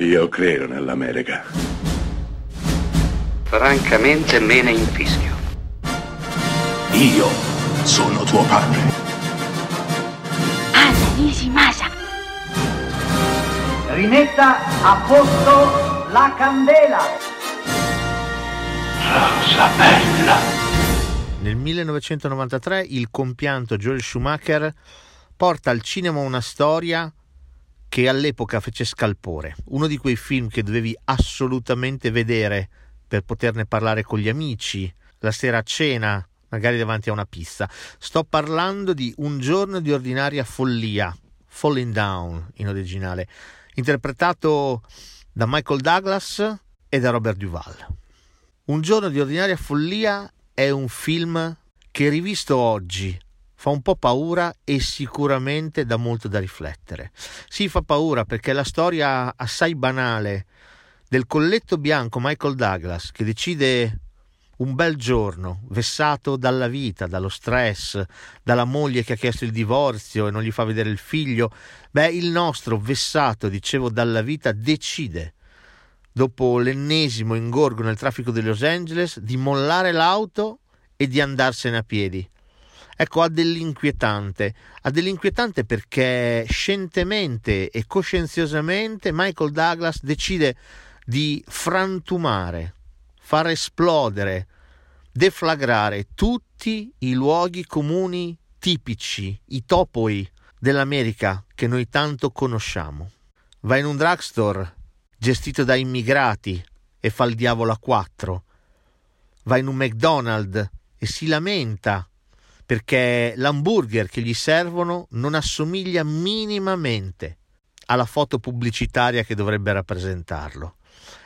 Io credo nell'America. Francamente me ne infischio. Io sono tuo padre. Anna Nishimasa. Rimetta a posto la candela. Rosa bella. Nel 1993 il compianto Joel Schumacher porta al cinema una storia che all'epoca fece scalpore, uno di quei film che dovevi assolutamente vedere per poterne parlare con gli amici, la sera a cena, magari davanti a una pista. Sto parlando di Un giorno di ordinaria follia, Falling Down in originale, interpretato da Michael Douglas e da Robert Duval. Un giorno di ordinaria follia è un film che rivisto oggi fa un po' paura e sicuramente dà molto da riflettere. Sì, fa paura perché la storia assai banale del colletto bianco Michael Douglas che decide un bel giorno, vessato dalla vita, dallo stress, dalla moglie che ha chiesto il divorzio e non gli fa vedere il figlio, beh, il nostro vessato, dicevo, dalla vita decide, dopo l'ennesimo ingorgo nel traffico di Los Angeles, di mollare l'auto e di andarsene a piedi Ecco, ha dell'inquietante, ha dell'inquietante perché scientemente e coscienziosamente Michael Douglas decide di frantumare, far esplodere, deflagrare tutti i luoghi comuni tipici, i topoi dell'America che noi tanto conosciamo. Va in un drugstore gestito da immigrati e fa il diavolo a quattro. Va in un McDonald's e si lamenta perché l'hamburger che gli servono non assomiglia minimamente alla foto pubblicitaria che dovrebbe rappresentarlo.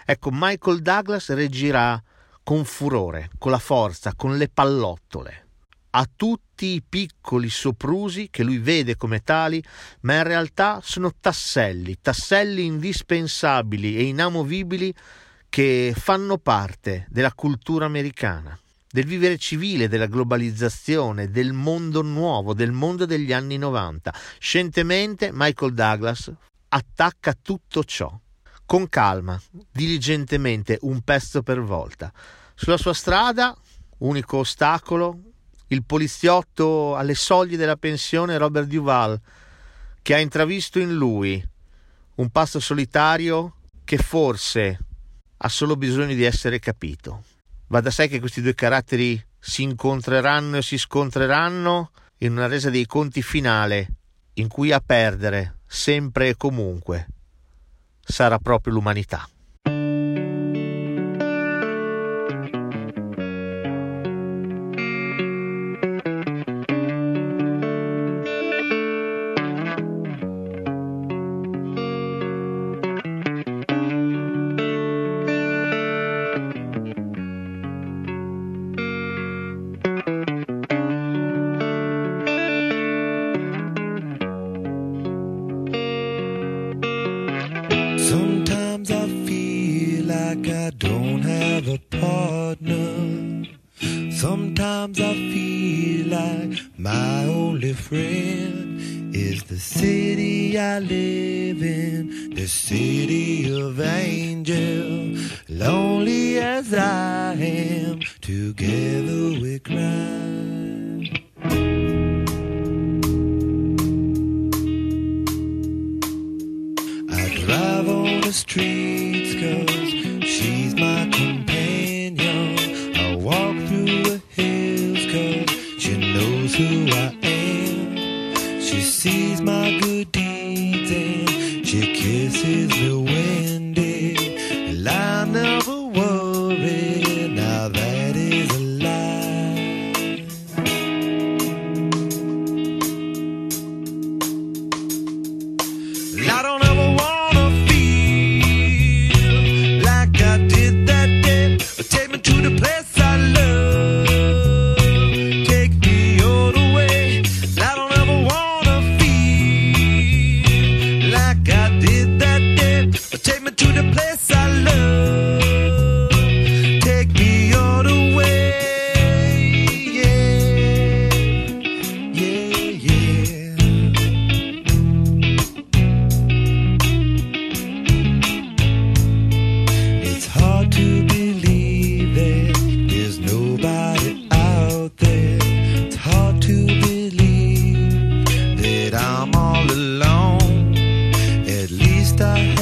Ecco, Michael Douglas reagirà con furore, con la forza, con le pallottole a tutti i piccoli soprusi che lui vede come tali, ma in realtà sono tasselli, tasselli indispensabili e inamovibili che fanno parte della cultura americana del vivere civile, della globalizzazione, del mondo nuovo, del mondo degli anni 90. Scientemente Michael Douglas attacca tutto ciò, con calma, diligentemente, un pezzo per volta. Sulla sua strada, unico ostacolo, il poliziotto alle soglie della pensione Robert Duval, che ha intravisto in lui un passo solitario che forse ha solo bisogno di essere capito. Va da sé che questi due caratteri si incontreranno e si scontreranno in una resa dei conti finale, in cui a perdere, sempre e comunque, sarà proprio l'umanità. partner. Sometimes I feel like my only friend is the city I live in, the city of angel. Lonely as I am, together we cry. I drive on the street star